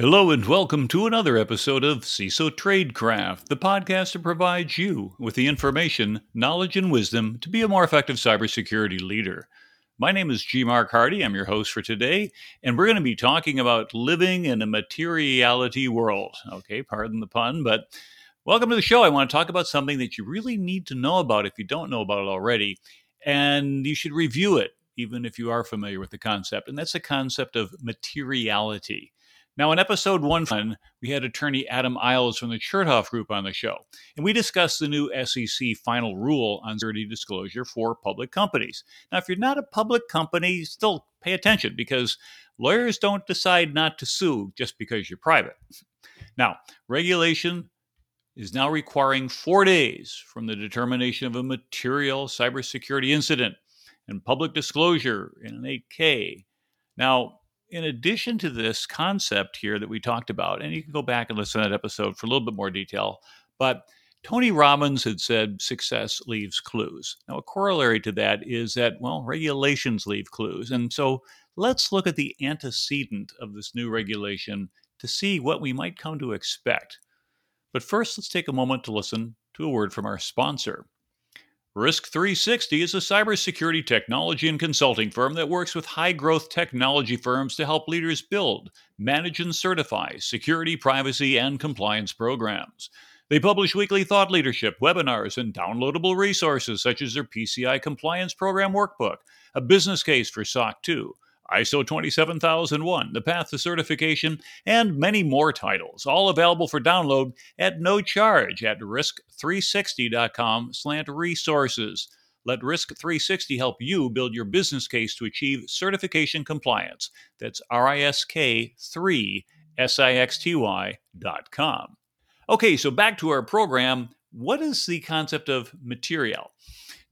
Hello and welcome to another episode of CISO Tradecraft, the podcast that provides you with the information, knowledge, and wisdom to be a more effective cybersecurity leader. My name is G. Mark Hardy. I'm your host for today, and we're going to be talking about living in a materiality world. Okay, pardon the pun, but welcome to the show. I want to talk about something that you really need to know about if you don't know about it already, and you should review it even if you are familiar with the concept, and that's the concept of materiality. Now, in episode one, we had attorney Adam Isles from the Chertoff Group on the show, and we discussed the new SEC final rule on security disclosure for public companies. Now, if you're not a public company, still pay attention because lawyers don't decide not to sue just because you're private. Now, regulation is now requiring four days from the determination of a material cybersecurity incident and public disclosure in an 8K. Now, in addition to this concept here that we talked about, and you can go back and listen to that episode for a little bit more detail, but Tony Robbins had said success leaves clues. Now, a corollary to that is that, well, regulations leave clues. And so let's look at the antecedent of this new regulation to see what we might come to expect. But first, let's take a moment to listen to a word from our sponsor. Risk3Sixty is a cybersecurity technology and consulting firm that works with high growth technology firms to help leaders build, manage, and certify security, privacy, and compliance programs. They publish weekly thought leadership, webinars, and downloadable resources such as their PCI Compliance Program Workbook, a business case for SOC 2, ISO 27001, The Path to Certification, and many more titles, all available for download at no charge at risk3sixty.com slant resources. Let Risk3Sixty help you build your business case to achieve certification compliance. That's risk3sixty.com. Okay, so back to our program. What is the concept of material?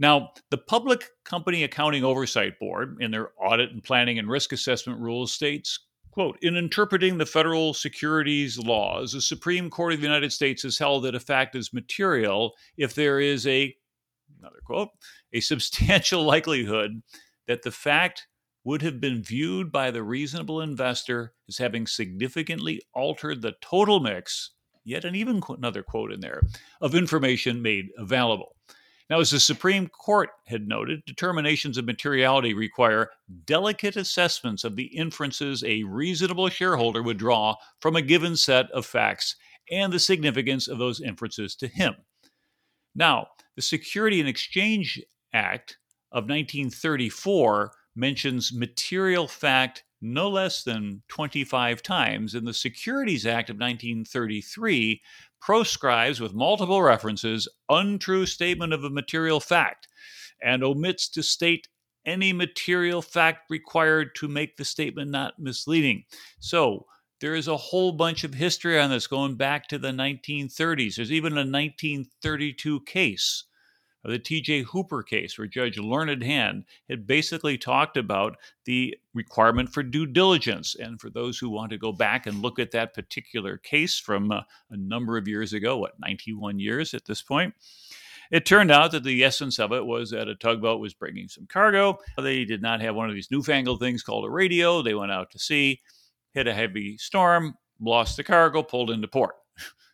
Now, the Public Company Accounting Oversight Board, in their audit and planning and risk assessment rules, states, quote, in interpreting the federal securities laws, the Supreme Court of the United States has held that a fact is material if there is a, another quote, a substantial likelihood that the fact would have been viewed by the reasonable investor as having significantly altered the total mix, yet an even another quote in there, of information made available. Now, as the Supreme Court had noted, determinations of materiality require delicate assessments of the inferences a reasonable shareholder would draw from a given set of facts and the significance of those inferences to him. Now, the Security and Exchange Act of 1934 mentions material fact no less than 25 times, and the Securities Act of 1933 proscribes with multiple references untrue statement of a material fact and omits to state any material fact required to make the statement not misleading. So, there is a whole bunch of history on this going back to the 1930s. There's even a 1932 case the TJ Hooper case, where Judge Learned Hand had basically talked about the requirement for due diligence. And for those who want to go back and look at that particular case from uh, a number of years ago, what, 91 years at this point? It turned out that the essence of it was that a tugboat was bringing some cargo. They did not have one of these newfangled things called a radio. They went out to sea, hit a heavy storm, lost the cargo, pulled into port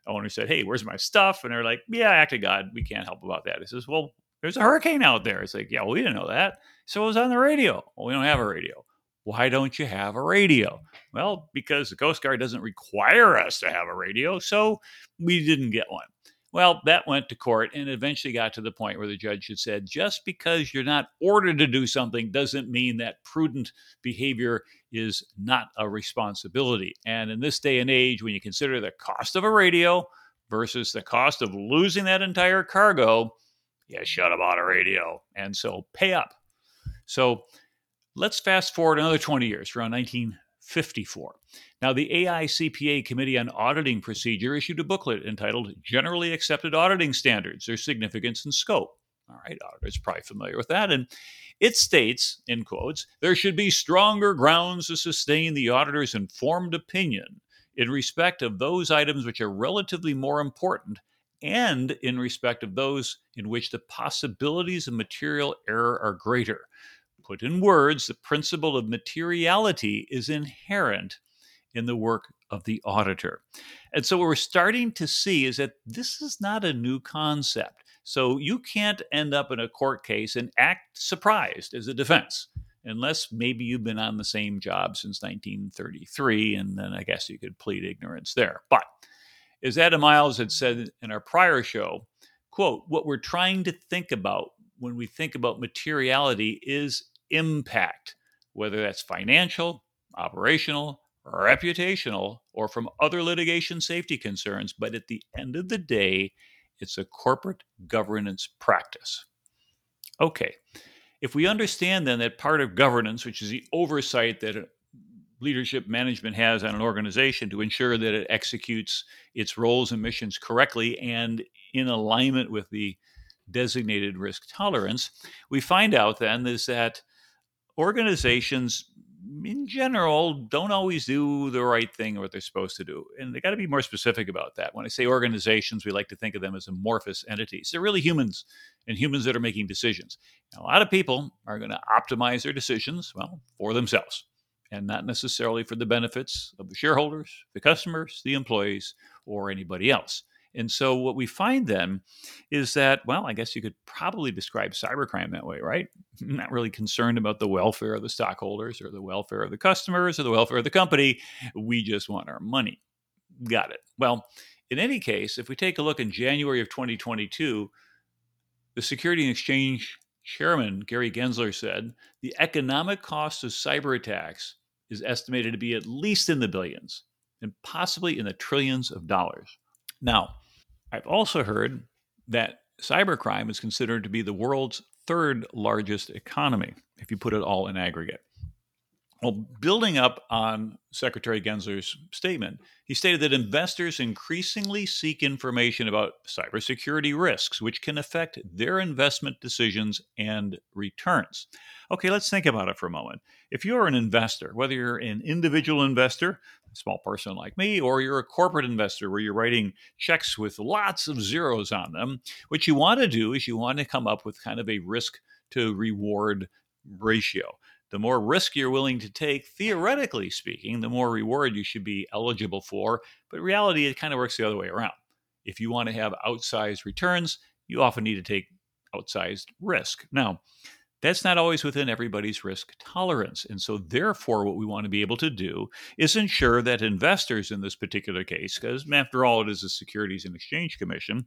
owner said, Hey, where's my stuff? And they're like, Yeah, act of God, we can't help about that. He says, Well, there's a hurricane out there. It's like, Yeah, well, we didn't know that. So it was on the radio. Well, we don't have a radio. Why don't you have a radio? Well, because the Coast Guard doesn't require us to have a radio, so we didn't get one. Well, that went to court and eventually got to the point where the judge had said just because you're not ordered to do something doesn't mean that prudent behavior is not a responsibility. And in this day and age, when you consider the cost of a radio versus the cost of losing that entire cargo, you should have bought a radio. And so pay up. So let's fast forward another 20 years, around 19 54. Now, the AICPA Committee on Auditing Procedure issued a booklet entitled Generally Accepted Auditing Standards, Their Significance and Scope. All right, auditors probably familiar with that. And it states, in quotes, there should be stronger grounds to sustain the auditor's informed opinion in respect of those items which are relatively more important and in respect of those in which the possibilities of material error are greater. Put in words, the principle of materiality is inherent in the work of the auditor. And so, what we're starting to see is that this is not a new concept. So, you can't end up in a court case and act surprised as a defense, unless maybe you've been on the same job since 1933, and then I guess you could plead ignorance there. But as Adam Isles had said in our prior show, quote, what we're trying to think about when we think about materiality is impact, whether that's financial, operational, reputational, or from other litigation safety concerns. But at the end of the day, it's a corporate governance practice. Okay, if we understand then that part of governance, which is the oversight that leadership management has on an organization to ensure that it executes its roles and missions correctly and in alignment with the designated risk tolerance, we find out then is that organizations in general don't always do the right thing or what they're supposed to do. And they got to be more specific about that. When I say organizations, we like to think of them as amorphous entities. They're really humans and humans that are making decisions. a lot of people are going to optimize their decisions, well, for themselves and not necessarily for the benefits of the shareholders, the customers, the employees, or anybody else. And so what we find then is that, well, I guess you could probably describe cybercrime that way, right? not really concerned about the welfare of the stockholders or the welfare of the customers or the welfare of the company. We just want our money. Got it. Well, in any case, if we take a look in January of 2022, the Security and Exchange Chairman Gary Gensler said the economic cost of cyber attacks is estimated to be at least in the billions and possibly in the trillions of dollars. Now, I've also heard that cybercrime is considered to be the world's third largest economy if you put it all in aggregate. Well, building up on Secretary Gensler's statement, he stated that investors increasingly seek information about cybersecurity risks, which can affect their investment decisions and returns. Okay, let's think about it for a moment. If you're an investor, whether you're an individual investor, a small person like me, or you're a corporate investor where you're writing checks with lots of zeros on them, what you want to do is you want to come up with kind of a risk to reward ratio the more risk you're willing to take, theoretically speaking, the more reward you should be eligible for. But reality, it kind of works the other way around. If you want to have outsized returns, you often need to take outsized risk. Now, that's not always within everybody's risk tolerance. And so, therefore, what we want to be able to do is ensure that investors in this particular case, because after all, it is a Securities and Exchange Commission,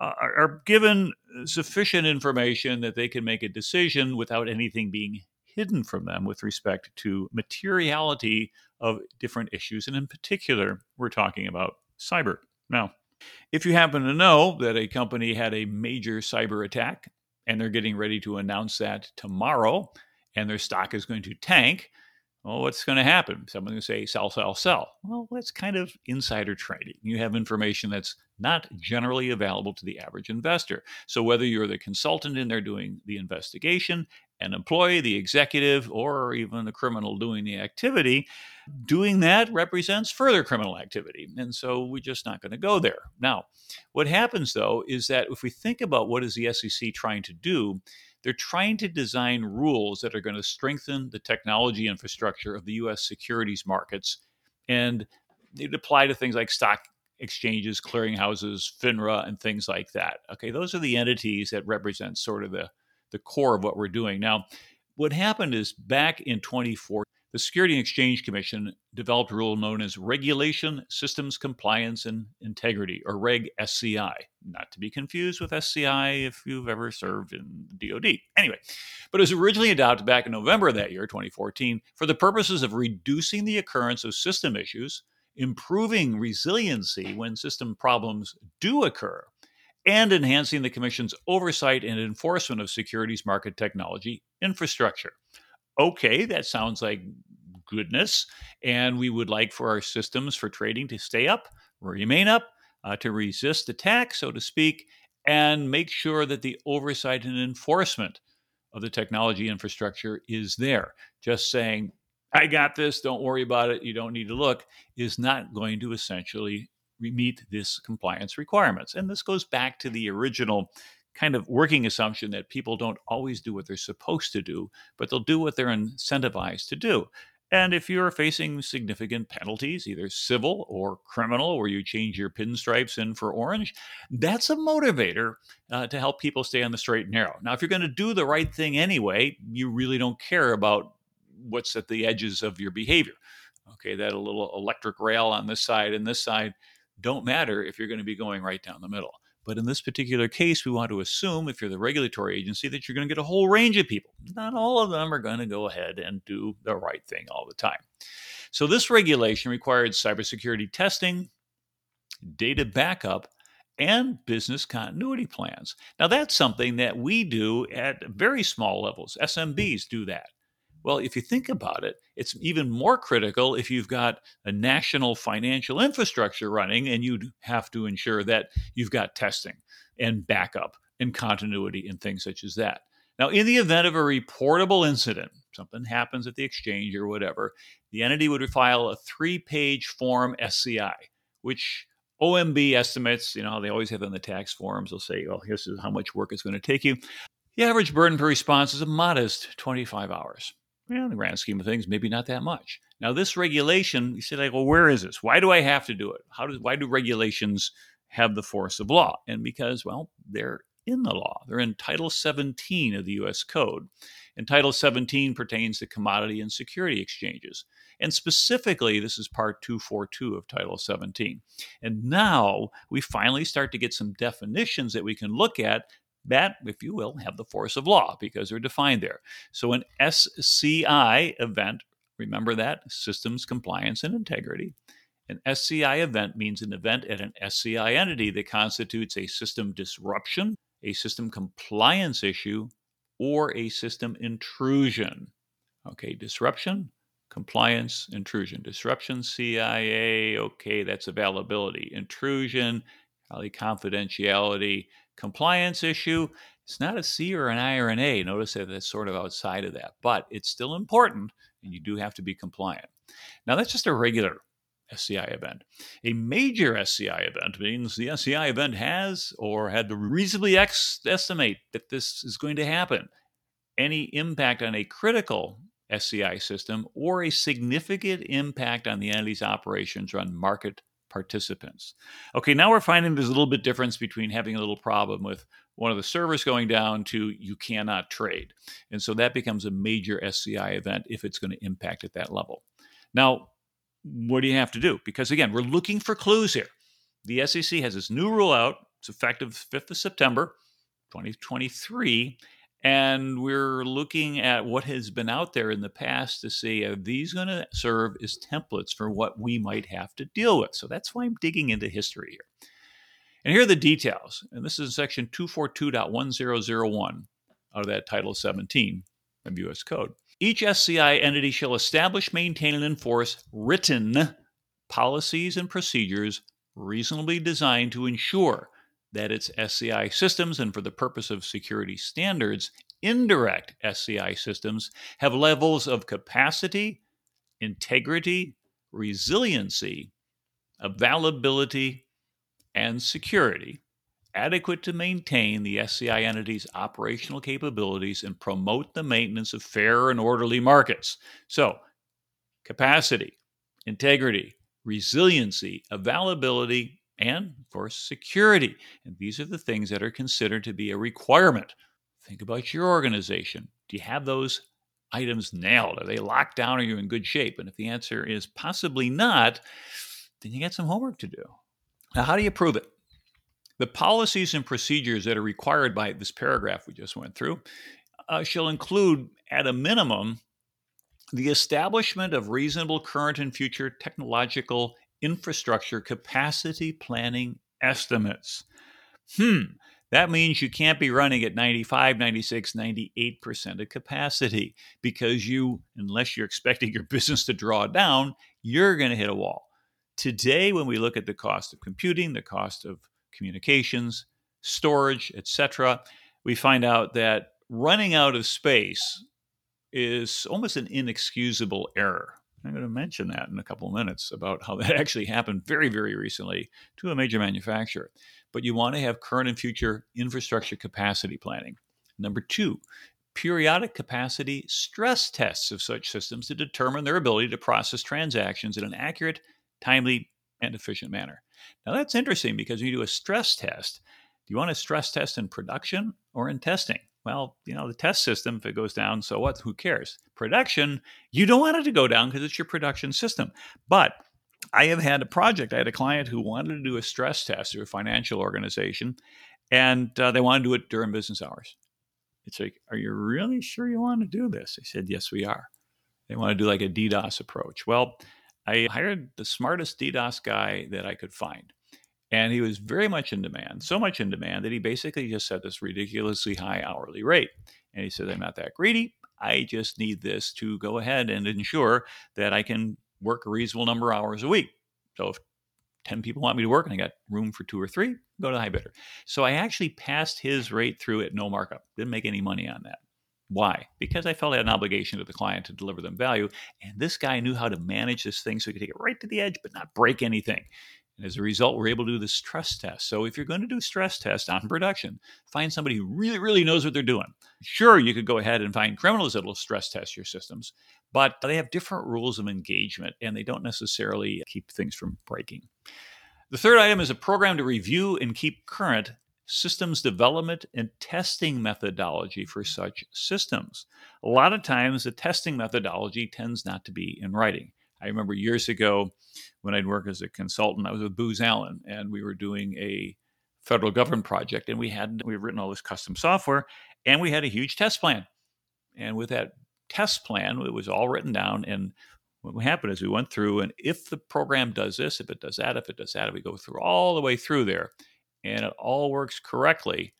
uh, are given sufficient information that they can make a decision without anything being hidden from them with respect to materiality of different issues. And in particular, we're talking about cyber. Now, if you happen to know that a company had a major cyber attack and they're getting ready to announce that tomorrow and their stock is going to tank, well, what's going to happen? Someone's going to say, sell, sell, sell. Well, that's kind of insider trading. You have information that's not generally available to the average investor. So, whether you're the consultant in there doing the investigation, an employee, the executive, or even the criminal doing the activity, doing that represents further criminal activity. And so, we're just not going to go there. Now, what happens though is that if we think about what is the SEC trying to do, they're trying to design rules that are going to strengthen the technology infrastructure of the US securities markets. And it apply to things like stock exchanges, clearinghouses, FINRA, and things like that. Okay, those are the entities that represent sort of the, the core of what we're doing. Now, what happened is back in 2014, the Security and Exchange Commission developed a rule known as Regulation Systems Compliance and Integrity, or Reg SCI, not to be confused with SCI if you've ever served in the DoD. Anyway, but it was originally adopted back in November of that year, 2014, for the purposes of reducing the occurrence of system issues, improving resiliency when system problems do occur, and enhancing the Commission's oversight and enforcement of securities market technology infrastructure okay, that sounds like goodness. And we would like for our systems for trading to stay up, remain up, uh, to resist attack, so to speak, and make sure that the oversight and enforcement of the technology infrastructure is there. Just saying, I got this, don't worry about it, you don't need to look, is not going to essentially meet this compliance requirements. And this goes back to the original kind of working assumption that people don't always do what they're supposed to do, but they'll do what they're incentivized to do. And if you're facing significant penalties, either civil or criminal, where you change your pinstripes in for orange, that's a motivator uh, to help people stay on the straight and narrow. Now, if you're going to do the right thing anyway, you really don't care about what's at the edges of your behavior. Okay, that a little electric rail on this side and this side don't matter if you're going to be going right down the middle. But in this particular case, we want to assume, if you're the regulatory agency, that you're going to get a whole range of people. Not all of them are going to go ahead and do the right thing all the time. So, this regulation required cybersecurity testing, data backup, and business continuity plans. Now, that's something that we do at very small levels. SMBs do that. Well, if you think about it, it's even more critical if you've got a national financial infrastructure running and you have to ensure that you've got testing and backup and continuity and things such as that. Now, in the event of a reportable incident, something happens at the exchange or whatever, the entity would file a three page form SCI, which OMB estimates, you know, they always have in the tax forms, they'll say, well, this is how much work it's going to take you. The average burden per response is a modest 25 hours well, in the grand scheme of things, maybe not that much. Now, this regulation, you say, like, well, where is this? Why do I have to do it? How does why do regulations have the force of law? And because, well, they're in the law. They're in Title 17 of the U.S. Code. And Title 17 pertains to commodity and security exchanges. And specifically, this is Part 242 of Title 17. And now we finally start to get some definitions that we can look at that, if you will, have the force of law because they're defined there. So an SCI event, remember that systems compliance and integrity. An SCI event means an event at an SCI entity that constitutes a system disruption, a system compliance issue, or a system intrusion. Okay, disruption, compliance, intrusion. Disruption, CIA, okay, that's availability. Intrusion, probably confidentiality, compliance issue. It's not a C or an I or an A. Notice that it's sort of outside of that, but it's still important and you do have to be compliant. Now, that's just a regular SCI event. A major SCI event means the SCI event has or had to reasonably ex- estimate that this is going to happen. Any impact on a critical SCI system or a significant impact on the entity's operations or on market participants. Okay, now we're finding there's a little bit difference between having a little problem with one of the servers going down to you cannot trade. And so that becomes a major SCI event if it's going to impact at that level. Now, what do you have to do? Because again, we're looking for clues here. The SEC has this new rule out. It's effective 5th of September, 2023. And we're looking at what has been out there in the past to see are these going to serve as templates for what we might have to deal with. So that's why I'm digging into history here. And here are the details. And this is section 242.1001 out of that Title 17 of U.S. Code. Each SCI entity shall establish, maintain, and enforce written policies and procedures reasonably designed to ensure that its SCI systems, and for the purpose of security standards, indirect SCI systems have levels of capacity, integrity, resiliency, availability, and security adequate to maintain the SCI entity's operational capabilities and promote the maintenance of fair and orderly markets. So, capacity, integrity, resiliency, availability, and, of course, security. And these are the things that are considered to be a requirement. Think about your organization. Do you have those items nailed? Are they locked down? Are you in good shape? And if the answer is possibly not, then you got some homework to do. Now, how do you prove it? The policies and procedures that are required by this paragraph we just went through uh, shall include, at a minimum, the establishment of reasonable current and future technological infrastructure capacity planning estimates. Hmm, that means you can't be running at 95, 96, 98% of capacity because you, unless you're expecting your business to draw down, you're going to hit a wall. Today, when we look at the cost of computing, the cost of communications, storage, etc., we find out that running out of space is almost an inexcusable error. I'm going to mention that in a couple of minutes about how that actually happened very, very recently to a major manufacturer. But you want to have current and future infrastructure capacity planning. Number two, periodic capacity stress tests of such systems to determine their ability to process transactions in an accurate, timely, and efficient manner. Now, that's interesting because when you do a stress test, do you want to stress test in production or in testing? Well, you know, the test system, if it goes down, so what? Who cares? Production, you don't want it to go down because it's your production system. But I have had a project. I had a client who wanted to do a stress test through a financial organization, and uh, they want to do it during business hours. It's like, are you really sure you want to do this? I said, yes, we are. They want to do like a DDoS approach. Well, I hired the smartest DDoS guy that I could find. And he was very much in demand, so much in demand that he basically just set this ridiculously high hourly rate. And he said, I'm not that greedy. I just need this to go ahead and ensure that I can work a reasonable number of hours a week. So if 10 people want me to work and I got room for two or three, go to the high bidder. So I actually passed his rate through at no markup. Didn't make any money on that. Why? Because I felt I had an obligation to the client to deliver them value. And this guy knew how to manage this thing so he could take it right to the edge, but not break anything. And as a result, we're able to do the stress test. So if you're going to do stress test on production, find somebody who really, really knows what they're doing. Sure, you could go ahead and find criminals that will stress test your systems, but they have different rules of engagement and they don't necessarily keep things from breaking. The third item is a program to review and keep current systems development and testing methodology for such systems. A lot of times, the testing methodology tends not to be in writing. I remember years ago when I'd work as a consultant, I was with Booz Allen, and we were doing a federal government project, and we had we had written all this custom software, and we had a huge test plan. And with that test plan, it was all written down, and what happened is we went through, and if the program does this, if it does that, if it does that, we go through all the way through there, and it all works correctly,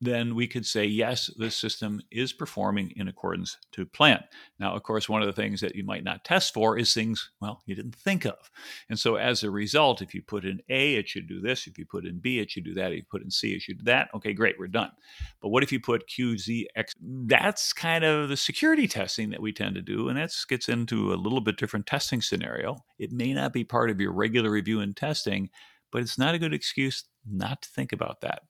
then we could say, yes, this system is performing in accordance to plan. Now, of course, one of the things that you might not test for is things, well, you didn't think of. And so as a result, if you put in A, it should do this. If you put in B, it should do that. If you put in C, it should do that. Okay, great, we're done. But what if you put Q, Z, X? That's kind of the security testing that we tend to do. And that gets into a little bit different testing scenario. It may not be part of your regular review and testing, but it's not a good excuse not to think about that.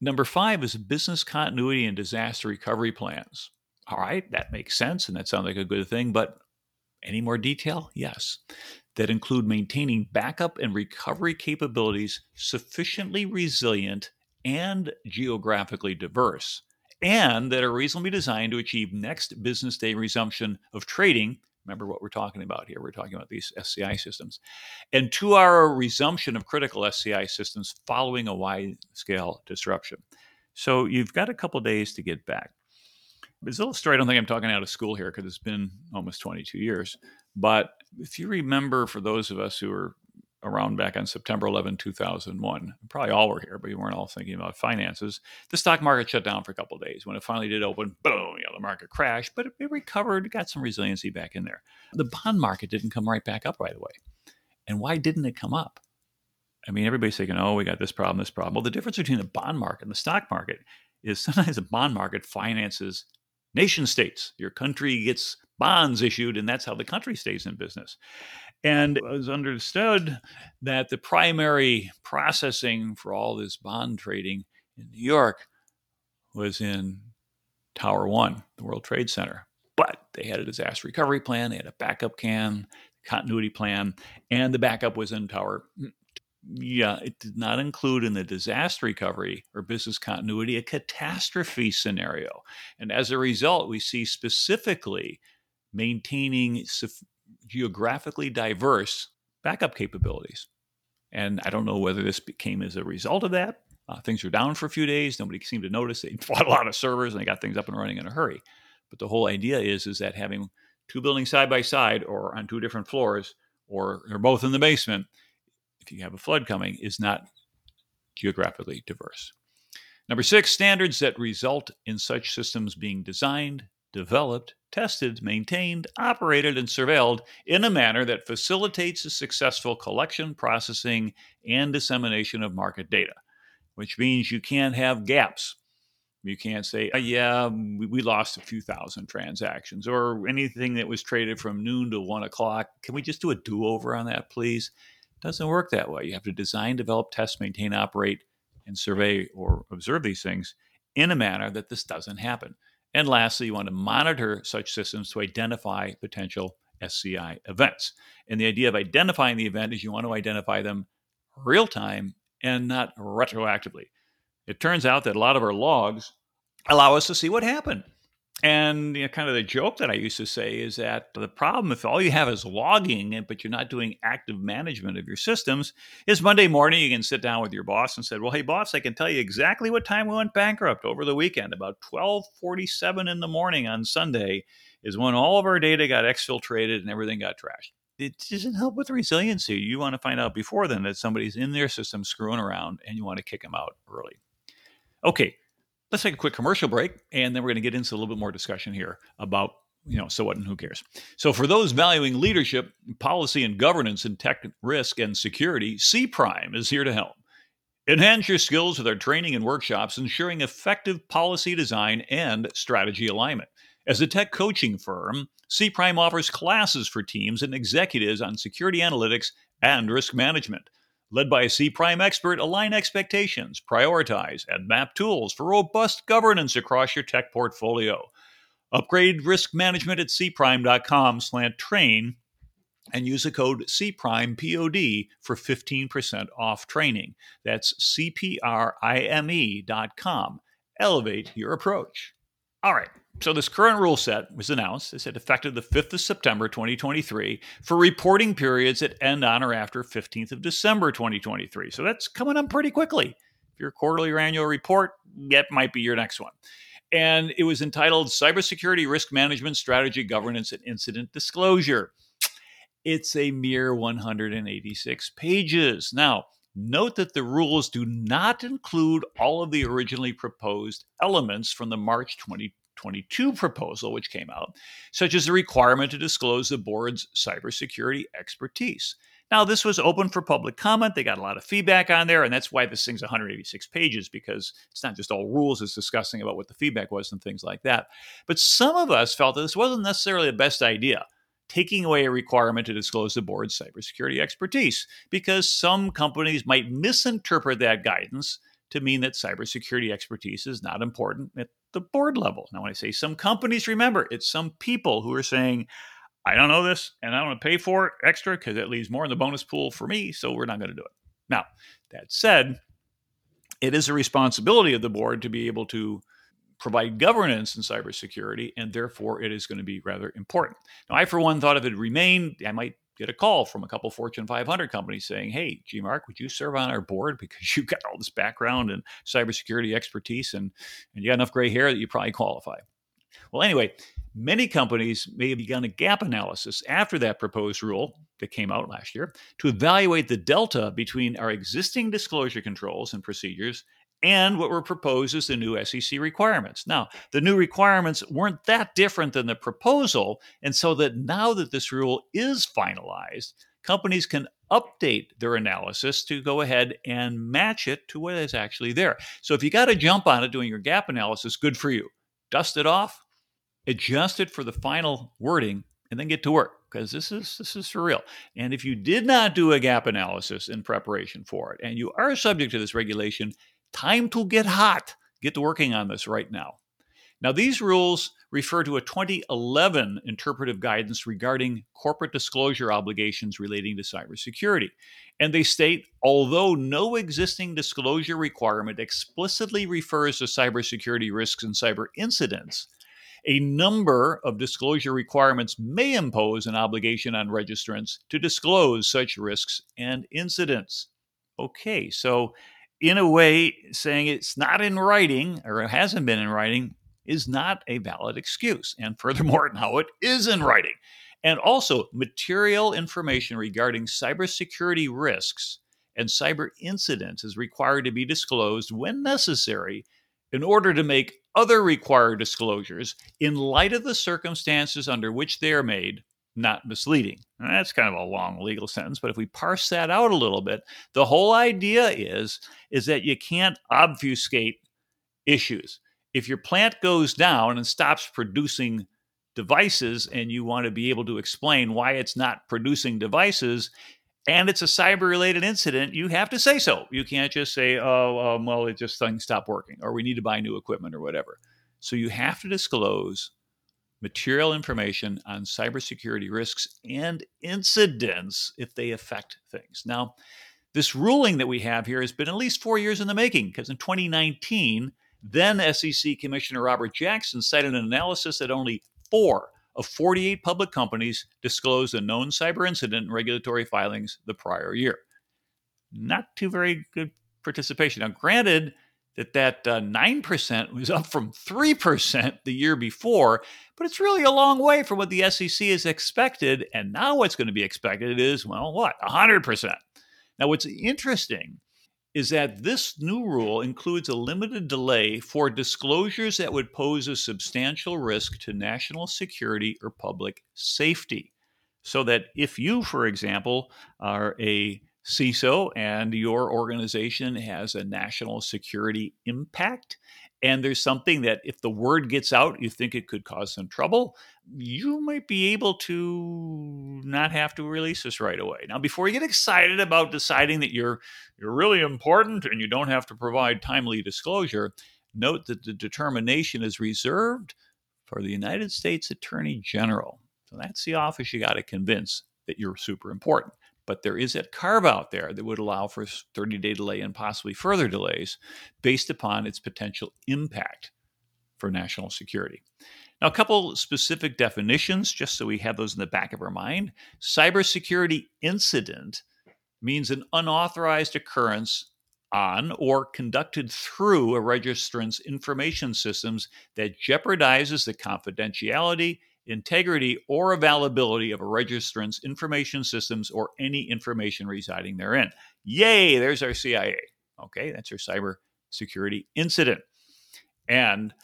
Number five is business continuity and disaster recovery plans. All right, that makes sense and that sounds like a good thing, but any more detail? Yes. That include maintaining backup and recovery capabilities sufficiently resilient and geographically diverse, and that are reasonably designed to achieve next business day resumption of trading Remember what we're talking about here. We're talking about these SCI systems. And two hour resumption of critical SCI systems following a wide scale disruption. So you've got a couple days to get back. This little story, I don't think I'm talking out of school here because it's been almost 22 years. But if you remember, for those of us who are around back on September 11, 2001. Probably all were here, but we weren't all thinking about finances. The stock market shut down for a couple days. When it finally did open, boom, you know, the market crashed, but it recovered, got some resiliency back in there. The bond market didn't come right back up right away. And why didn't it come up? I mean, everybody's thinking, oh, we got this problem, this problem. Well, the difference between the bond market and the stock market is sometimes the bond market finances nation states. Your country gets bonds issued, and that's how the country stays in business. And it was understood that the primary processing for all this bond trading in New York was in Tower One, the World Trade Center. But they had a disaster recovery plan, they had a backup can, continuity plan, and the backup was in Tower. Yeah, it did not include in the disaster recovery or business continuity a catastrophe scenario. And as a result, we see specifically maintaining geographically diverse backup capabilities. And I don't know whether this became as a result of that. Uh, things were down for a few days. Nobody seemed to notice. They bought a lot of servers and they got things up and running in a hurry. But the whole idea is, is that having two buildings side by side or on two different floors or they're both in the basement, if you have a flood coming, is not geographically diverse. Number six, standards that result in such systems being designed, developed, tested, maintained, operated, and surveilled in a manner that facilitates the successful collection, processing, and dissemination of market data, which means you can't have gaps. You can't say, oh, yeah, we lost a few thousand transactions or anything that was traded from noon to one o'clock. Can we just do a do over on that, please? It doesn't work that way. You have to design, develop, test, maintain, operate, and survey or observe these things in a manner that this doesn't happen. And lastly, you want to monitor such systems to identify potential SCI events. And the idea of identifying the event is you want to identify them real time and not retroactively. It turns out that a lot of our logs allow us to see what happened. And you know, kind of the joke that I used to say is that the problem, if all you have is logging, eh, but you're not doing active management of your systems, is Monday morning you can sit down with your boss and said, "Well, hey, boss, I can tell you exactly what time we went bankrupt over the weekend. About 12:47 in the morning on Sunday is when all of our data got exfiltrated and everything got trashed." It doesn't help with resiliency. You want to find out before then that somebody's in their system screwing around, and you want to kick them out early. Okay, let's take a quick commercial break, and then we're going to get into a little bit more discussion here about you know, so what and who cares? So, for those valuing leadership, policy, and governance in tech risk and security, Cprime is here to help. Enhance your skills with our training and workshops, ensuring effective policy design and strategy alignment. As a tech coaching firm, Cprime offers classes for teams and executives on security analytics and risk management. Led by a Cprime expert, align expectations, prioritize, and map tools for robust governance across your tech portfolio. Upgrade risk management at cprime.com slant train and use the code CPRIMEPOD for 15% off training. That's CPRIME.com. Elevate your approach. All right. So this current rule set was announced. It said effective the 5th of September 2023 for reporting periods that end on or after 15th of December 2023. So that's coming up pretty quickly. If your quarterly or annual report, that might be your next one. And it was entitled Cybersecurity Risk Management Strategy Governance and Incident Disclosure. It's a mere 186 pages. Now, Note that the rules do not include all of the originally proposed elements from the March 20, 22 proposal, which came out, such as the requirement to disclose the board's cybersecurity expertise. Now, this was open for public comment. They got a lot of feedback on there, and that's why this thing's 186 pages because it's not just all rules, it's discussing about what the feedback was and things like that. But some of us felt that this wasn't necessarily the best idea, taking away a requirement to disclose the board's cybersecurity expertise, because some companies might misinterpret that guidance to mean that cybersecurity expertise is not important at the board level. Now, when I say some companies, remember, it's some people who are saying, I don't know this and I don't want to pay for it extra because it leaves more in the bonus pool for me, so we're not going to do it. Now, that said, it is a responsibility of the board to be able to provide governance in cybersecurity, and therefore it is going to be rather important. Now, I, for one, thought if it remained, I might get a call from a couple Fortune 500 companies saying, "Hey, G Mark, would you serve on our board because you've got all this background and cybersecurity expertise, and and you got enough gray hair that you probably qualify." Well, anyway, many companies may have begun a gap analysis after that proposed rule that came out last year to evaluate the delta between our existing disclosure controls and procedures and what were proposed as the new SEC requirements. Now, the new requirements weren't that different than the proposal, and so that now that this rule is finalized, companies can update their analysis to go ahead and match it to what is actually there. So if you got to jump on it doing your gap analysis, good for you. Dust it off, adjust it for the final wording, and then get to work because this is this is for real. And if you did not do a gap analysis in preparation for it, and you are subject to this regulation, Time to get hot. Get to working on this right now. Now, these rules refer to a 2011 interpretive guidance regarding corporate disclosure obligations relating to cybersecurity. And they state although no existing disclosure requirement explicitly refers to cybersecurity risks and cyber incidents, a number of disclosure requirements may impose an obligation on registrants to disclose such risks and incidents. Okay, so in a way, saying it's not in writing or it hasn't been in writing is not a valid excuse. And furthermore, now it is in writing. And also, material information regarding cybersecurity risks and cyber incidents is required to be disclosed when necessary in order to make other required disclosures in light of the circumstances under which they are made not misleading. And that's kind of a long legal sentence, but if we parse that out a little bit, the whole idea is is that you can't obfuscate issues. If your plant goes down and stops producing devices and you want to be able to explain why it's not producing devices and it's a cyber related incident, you have to say so. You can't just say, oh, um, well, it just things stopped working or we need to buy new equipment or whatever. So you have to disclose material information on cybersecurity risks and incidents if they affect things. Now, this ruling that we have here has been at least four years in the making because in 2019, then SEC Commissioner Robert Jackson cited an analysis that only four of 48 public companies disclosed a known cyber incident in regulatory filings the prior year. Not too very good participation. Now, granted, that that uh, 9% was up from 3% the year before, but it's really a long way from what the SEC has expected. And now what's going to be expected is, well, what? 100%. Now, what's interesting is that this new rule includes a limited delay for disclosures that would pose a substantial risk to national security or public safety. So that if you, for example, are a CISO and your organization has a national security impact, and there's something that if the word gets out, you think it could cause some trouble, you might be able to not have to release this right away. Now, before you get excited about deciding that you're you're really important and you don't have to provide timely disclosure, note that the determination is reserved for the United States Attorney General. So that's the office you got to convince that you're super important. But there is that carve out there that would allow for 30 day delay and possibly further delays based upon its potential impact for national security. Now, a couple specific definitions, just so we have those in the back of our mind. Cybersecurity incident means an unauthorized occurrence on or conducted through a registrant's information systems that jeopardizes the confidentiality integrity, or availability of a registrant's information systems or any information residing therein. Yay, there's our CIA. Okay, that's our cyber security incident. And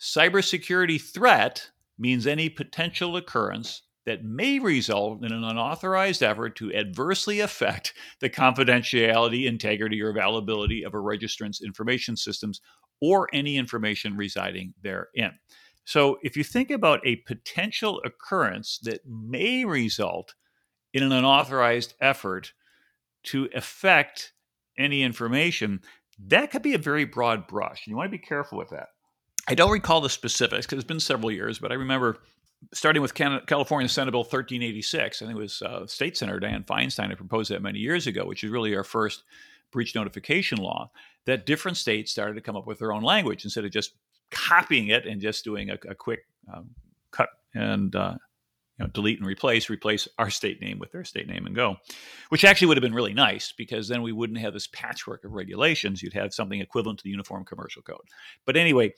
cybersecurity threat means any potential occurrence that may result in an unauthorized effort to adversely affect the confidentiality, integrity, or availability of a registrant's information systems or any information residing therein. So, if you think about a potential occurrence that may result in an unauthorized effort to affect any information, that could be a very broad brush. You want to be careful with that. I don't recall the specifics because it's been several years, but I remember starting with California Senate Bill 1386, I think it was uh, State Senator Dianne Feinstein had proposed that many years ago, which is really our first breach notification law, that different states started to come up with their own language instead of just copying it and just doing a, a quick um, cut and uh, you know, delete and replace, replace our state name with their state name and go, which actually would have been really nice because then we wouldn't have this patchwork of regulations. You'd have something equivalent to the Uniform Commercial Code. But anyway,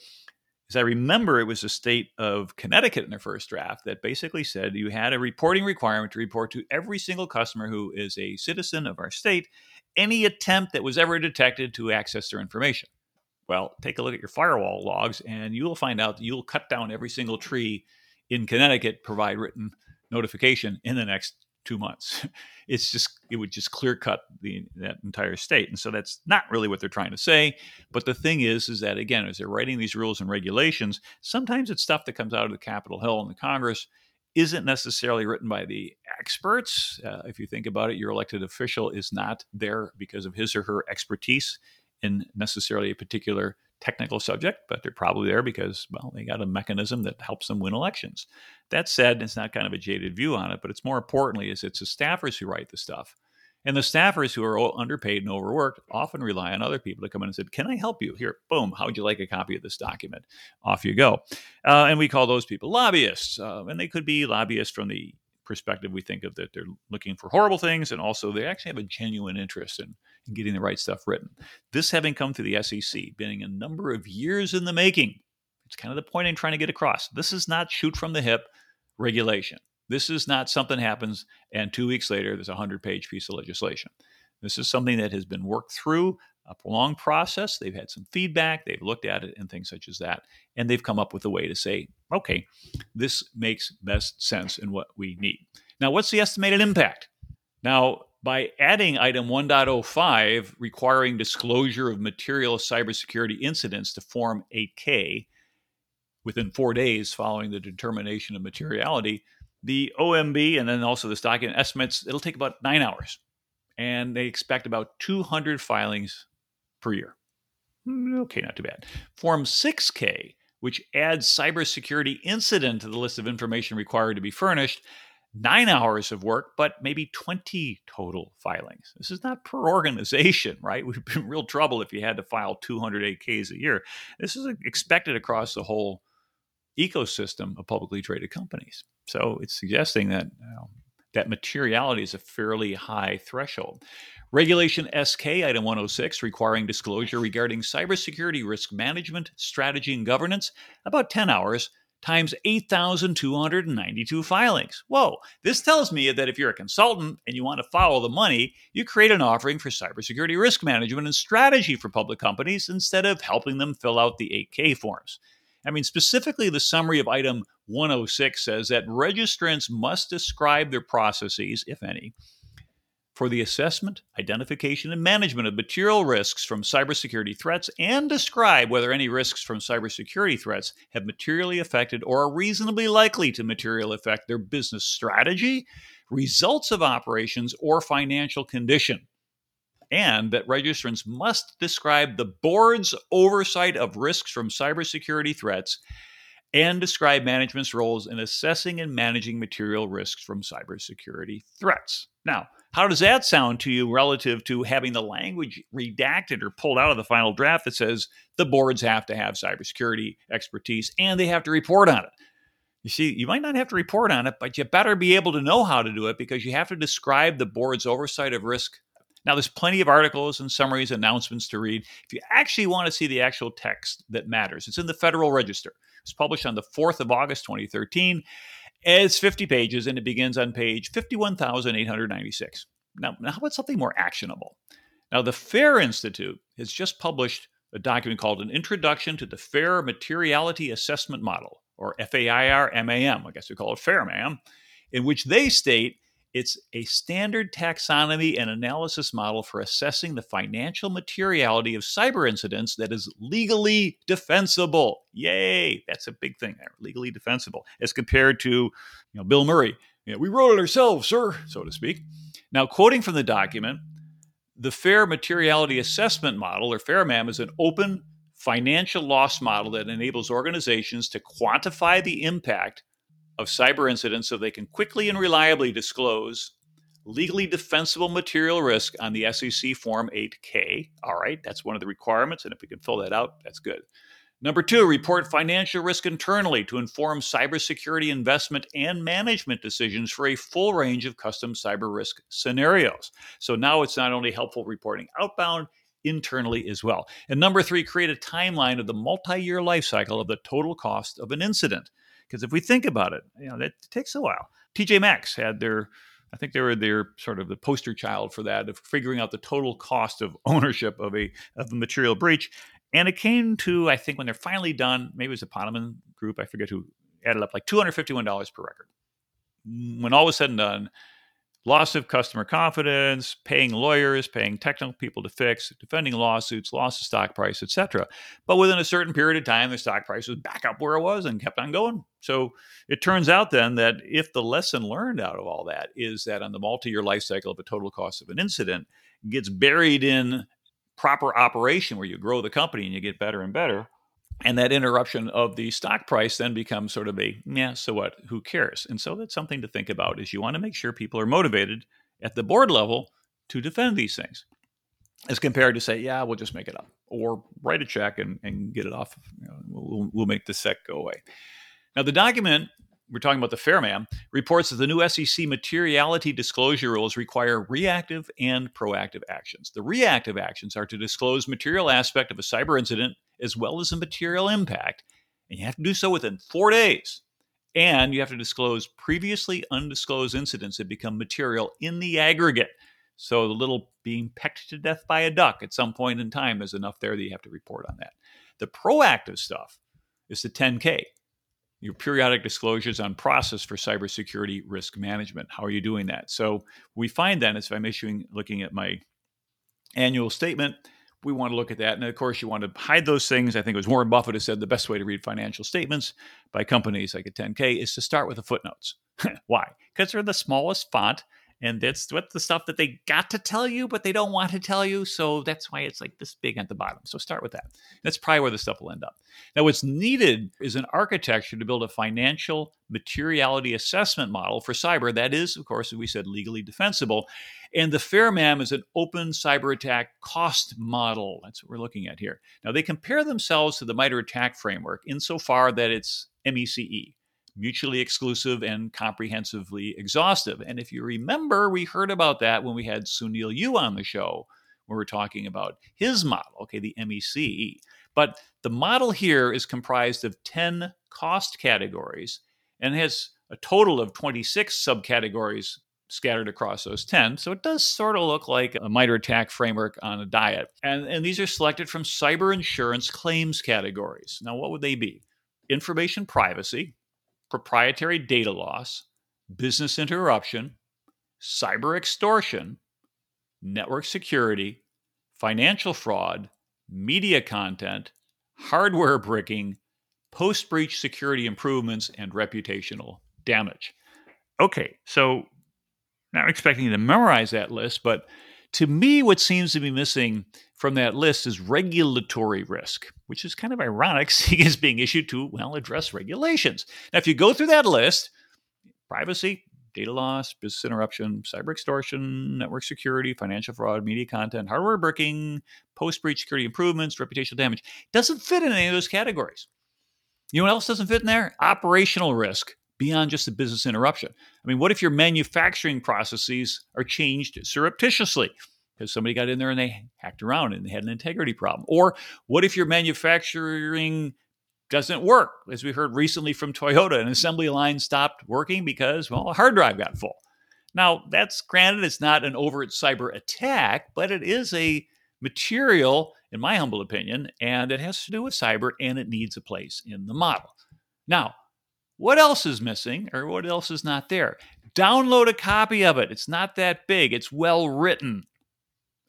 as I remember, it was the state of Connecticut in their first draft that basically said you had a reporting requirement to report to every single customer who is a citizen of our state any attempt that was ever detected to access their information. Well, take a look at your firewall logs, and you'll find out that you'll cut down every single tree in Connecticut, provide written notification in the next two months. It's just it would just clear cut the that entire state, and so that's not really what they're trying to say. But the thing is, is that again, as they're writing these rules and regulations, sometimes it's stuff that comes out of the Capitol Hill and the Congress isn't necessarily written by the experts. Uh, if you think about it, your elected official is not there because of his or her expertise in necessarily a particular technical subject, but they're probably there because, well, they got a mechanism that helps them win elections. That said, it's not kind of a jaded view on it, but it's more importantly is it's the staffers who write the stuff. And the staffers who are underpaid and overworked often rely on other people to come in and say, Can I help you? Here, boom, how would you like a copy of this document? Off you go. Uh, and we call those people lobbyists. Uh, and they could be lobbyists from the perspective, we think of that they're looking for horrible things, and also they actually have a genuine interest in, in getting the right stuff written. This having come through the SEC, being a number of years in the making, it's kind of the point I'm trying to get across. This is not shoot from the hip regulation. This is not something happens and two weeks later there's a 100 page piece of legislation. This is something that has been worked through a prolonged process. They've had some feedback, they've looked at it and things such as that, and they've come up with a way to say, okay, this makes best sense in what we need. Now, what's the estimated impact? Now, by adding item 1.05 requiring disclosure of material cybersecurity incidents to Form 8K within four days following the determination of materiality, the OMB and then also this document estimates it'll take about nine hours. And they expect about 200 filings per year. Hmm, okay, not too bad. Form 6K which adds cybersecurity incident to the list of information required to be furnished, nine hours of work, but maybe 20 total filings. This is not per organization, right? We'd be in real trouble if you had to file 200 8Ks a year. This is expected across the whole ecosystem of publicly traded companies. So it's suggesting that you know, that materiality is a fairly high threshold. Regulation SK item 106 requiring disclosure regarding cybersecurity risk management, strategy, and governance, about 10 hours times 8,292 filings. Whoa, this tells me that if you're a consultant and you want to follow the money, you create an offering for cybersecurity risk management and strategy for public companies instead of helping them fill out the 8K forms. I mean, specifically, the summary of item 106 says that registrants must describe their processes, if any, for the assessment, identification, and management of material risks from cybersecurity threats and describe whether any risks from cybersecurity threats have materially affected or are reasonably likely to materially affect their business strategy, results of operations, or financial condition and that registrants must describe the board's oversight of risks from cybersecurity threats and describe management's roles in assessing and managing material risks from cybersecurity threats. Now, how does that sound to you relative to having the language redacted or pulled out of the final draft that says the boards have to have cybersecurity expertise and they have to report on it? You see, you might not have to report on it, but you better be able to know how to do it because you have to describe the board's oversight of risk now, there's plenty of articles and summaries, announcements to read. If you actually want to see the actual text that matters, it's in the Federal Register. It's published on the 4th of August, 2013. It's 50 pages and it begins on page 51,896. Now, now, how about something more actionable? Now, the FAIR Institute has just published a document called An Introduction to the FAIR Materiality Assessment Model, or FAIR MAM. I guess we call it FAIR MAM, in which they state it's a standard taxonomy and analysis model for assessing the financial materiality of cyber incidents that is legally defensible. Yay! That's a big thing there, legally defensible, as compared to you know, Bill Murray. You know, we wrote it ourselves, sir, so to speak. Now, quoting from the document, the Fair Materiality Assessment Model, or FAIRMAM, is an open financial loss model that enables organizations to quantify the impact of cyber incidents so they can quickly and reliably disclose legally defensible material risk on the SEC Form 8K. All right, that's one of the requirements. And if we can fill that out, that's good. Number two, report financial risk internally to inform cybersecurity investment and management decisions for a full range of custom cyber risk scenarios. So now it's not only helpful reporting outbound, internally as well. And number three, create a timeline of the multi year life cycle of the total cost of an incident. Because if we think about it, you know, that takes a while. TJ Maxx had their, I think they were their sort of the poster child for that of figuring out the total cost of ownership of a of a material breach. And it came to, I think, when they're finally done, maybe it was the Ponemon group, I forget who added up like $251 per record. When all was said and done, loss of customer confidence, paying lawyers, paying technical people to fix, defending lawsuits, loss of stock price, etc. But within a certain period of time, the stock price was back up where it was and kept on going. So it turns out then that if the lesson learned out of all that is that on the multi-year life cycle of a total cost of an incident gets buried in proper operation where you grow the company and you get better and better, and that interruption of the stock price then becomes sort of a yeah so what? Who cares? And so that's something to think about is you want to make sure people are motivated at the board level to defend these things as compared to say yeah we'll just make it up or write a check and, and get it off you know, we'll, we'll make the SEC go away. Now the document we're talking about the FAIRMAM, reports that the new SEC materiality disclosure rules require reactive and proactive actions. The reactive actions are to disclose material aspect of a cyber incident as well as the material impact, and you have to do so within four days. And you have to disclose previously undisclosed incidents that become material in the aggregate. So the little being pecked to death by a duck at some point in time is enough there that you have to report on that. The proactive stuff is the 10K your periodic disclosures on process for cybersecurity risk management. How are you doing that? So we find then, as if I'm issuing, looking at my annual statement, we want to look at that. And of course, you want to hide those things. I think it was Warren Buffett who said the best way to read financial statements by companies like a 10K is to start with the footnotes. Why? Because they're the smallest font And that's what the stuff that they got to tell you, but they don't want to tell you. So that's why it's like this big at the bottom. So start with that. That's probably where the stuff will end up. Now, what's needed is an architecture to build a financial materiality assessment model for cyber that is, of course, as we said, legally defensible. And the FairMAM is an open cyber attack cost model. That's what we're looking at here. Now, they compare themselves to the MITRE ATT&CK framework insofar that it's MECE mutually exclusive and comprehensively exhaustive. And if you remember, we heard about that when we had Sounil Yu on the show, when we are talking about his model, okay, the MECE. But the model here is comprised of 10 cost categories and has a total of 26 subcategories scattered across those 10. So it does sort of look like a MITRE ATT&CK framework on a diet. And, and these are selected from cyber insurance claims categories. Now, what would they be? Information privacy, proprietary data loss, business interruption, cyber extortion, network security, financial fraud, media content, hardware bricking, post breach security improvements, and reputational damage. Okay, so not expecting you to memorize that list, but to me, what seems to be missing from that list is regulatory risk, which is kind of ironic, seeing as being issued to, well, address regulations. Now, if you go through that list, privacy, data loss, business interruption, cyber extortion, network security, financial fraud, media content, hardware bricking, post breach security improvements, reputational damage, doesn't fit in any of those categories. You know what else doesn't fit in there? Operational risk beyond just a business interruption. I mean, what if your manufacturing processes are changed surreptitiously? because somebody got in there and they hacked around and they had an integrity problem? Or what if your manufacturing doesn't work? As we heard recently from Toyota, an assembly line stopped working because, well, a hard drive got full. Now, that's granted, it's not an overt cyber attack, but it is a material, in my humble opinion, and it has to do with cyber and it needs a place in the model. Now, what else is missing or what else is not there? Download a copy of it. It's not that big, it's well written.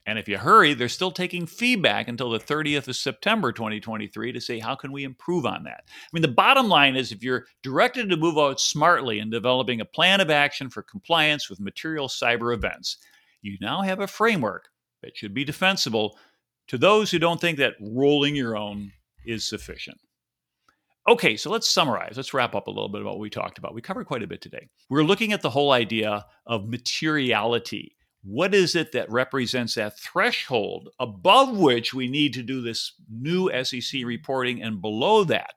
And if you hurry, they're still taking feedback until the 30th of September 2023 to say, how can we improve on that? I mean, the bottom line is if you're directed to move out smartly in developing a plan of action for compliance with material cyber events, you now have a framework that should be defensible to those who don't think that rolling your own is sufficient. Okay, so let's summarize. Let's wrap up a little bit about what we talked about. We covered quite a bit today. We're looking at the whole idea of materiality what is it that represents that threshold above which we need to do this new SEC reporting and below that?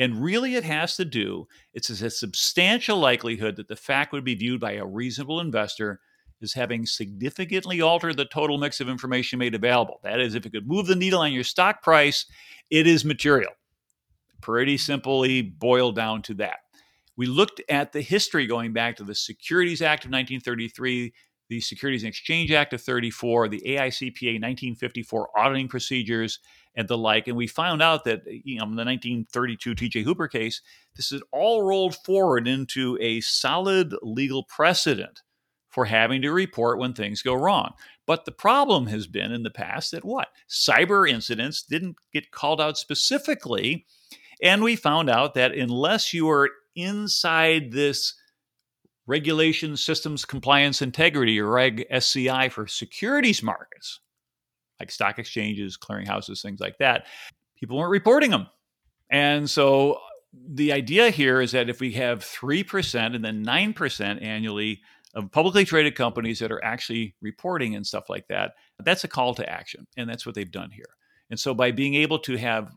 And really, it has to do, it's a substantial likelihood that the fact would be viewed by a reasonable investor as having significantly altered the total mix of information made available. That is, if it could move the needle on your stock price, it is material. Pretty simply boiled down to that. We looked at the history going back to the Securities Act of 1933, the Securities and Exchange Act of 34, the AICPA 1954 auditing procedures, and the like. And we found out that, you know, in the 1932 TJ Hooper case, this is all rolled forward into a solid legal precedent for having to report when things go wrong. But the problem has been in the past that what? Cyber incidents didn't get called out specifically. And we found out that unless you are inside this regulation systems compliance integrity or Reg SCI for securities markets like stock exchanges clearinghouses things like that people weren't reporting them and so the idea here is that if we have 3% and then 9% annually of publicly traded companies that are actually reporting and stuff like that that's a call to action and that's what they've done here. And so by being able to have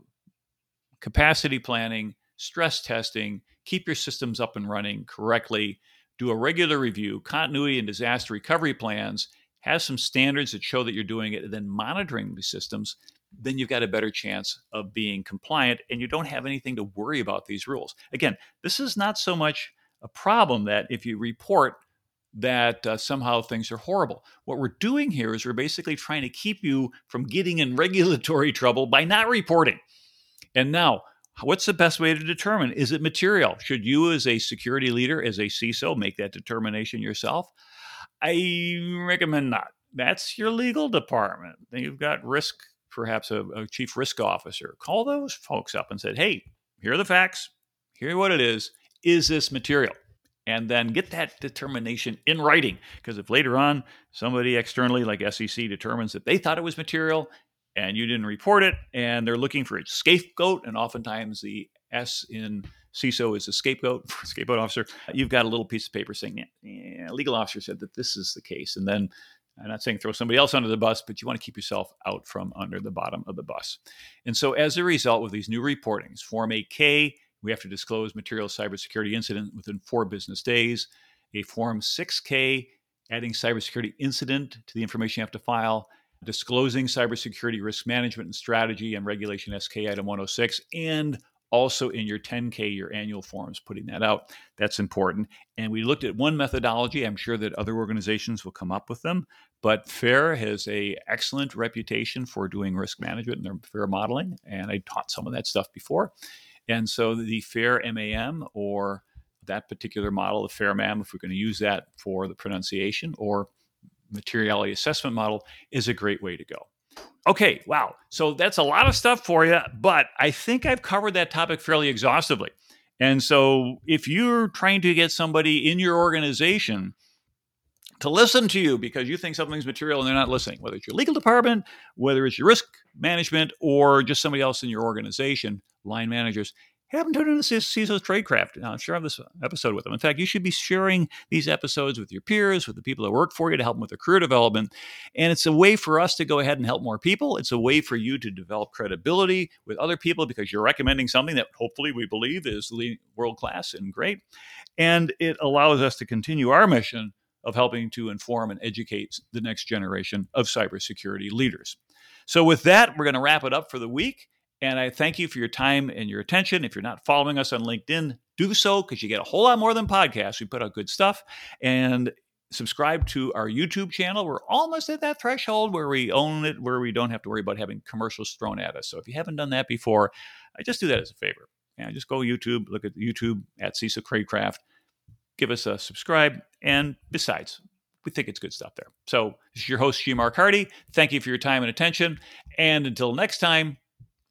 capacity planning stress testing keep your systems up and running correctly do a regular review, continuity and disaster recovery plans, have some standards that show that you're doing it, and then monitoring the systems, then you've got a better chance of being compliant and you don't have anything to worry about these rules. Again, this is not so much a problem that if you report that uh, somehow things are horrible. What we're doing here is we're basically trying to keep you from getting in regulatory trouble by not reporting. And now, What's the best way to determine? Is it material? Should you, as a security leader, as a CISO, make that determination yourself? I recommend not. That's your legal department. You've got risk, perhaps a, a chief risk officer. Call those folks up and say, hey, here are the facts. Here what it is. Is this material? and then get that determination in writing. Because if later on somebody externally, like SEC, determines that they thought it was material and you didn't report it, and they're looking for a scapegoat, and oftentimes the S in CISO is a scapegoat, scapegoat officer, you've got a little piece of paper saying, yeah, legal officer said that this is the case. And then I'm not saying throw somebody else under the bus, but you want to keep yourself out from under the bottom of the bus. And so, as a result, with these new reportings, Form 8K, we have to disclose material cybersecurity incident within four business days. A Form 6K, adding cybersecurity incident to the information you have to file, disclosing cybersecurity risk management and strategy and regulation SK item 106, and also in your 10K, your annual forms, putting that out. That's important. And we looked at one methodology. I'm sure that other organizations will come up with them. But FAIR has a excellent reputation for doing risk management and their FAIR modeling. And I taught some of that stuff before. And so the FAIR MAM or that particular model, the FAIR MAM, if we're going to use that for the pronunciation or materiality assessment model, is a great way to go. Okay, wow. So that's a lot of stuff for you, but I think I've covered that topic fairly exhaustively. And so if you're trying to get somebody in your organization to listen to you because you think something's material and they're not listening, whether it's your legal department, whether it's your risk management, or just somebody else in your organization, line managers, have them turn into CISO's Tradecraft. Now, share this uh, episode with them. In fact, you should be sharing these episodes with your peers, with the people that work for you to help them with their career development. And it's a way for us to go ahead and help more people. It's a way for you to develop credibility with other people because you're recommending something that hopefully we believe is world class and great. And it allows us to continue our mission of helping to inform and educate the next generation of cybersecurity leaders. So, with that, we're going to wrap it up for the week. And I thank you for your time and your attention. If you're not following us on LinkedIn, do so because you get a whole lot more than podcasts. We put out good stuff. And subscribe to our YouTube channel. We're almost at that threshold where we own it, where we don't have to worry about having commercials thrown at us. So if you haven't done that before, I just do that as a favor. And just go YouTube, look at YouTube at CISO Tradecraft, give us a subscribe. And besides, we think it's good stuff there. So this is your host, G. Mark Hardy. Thank you for your time and attention. And until next time,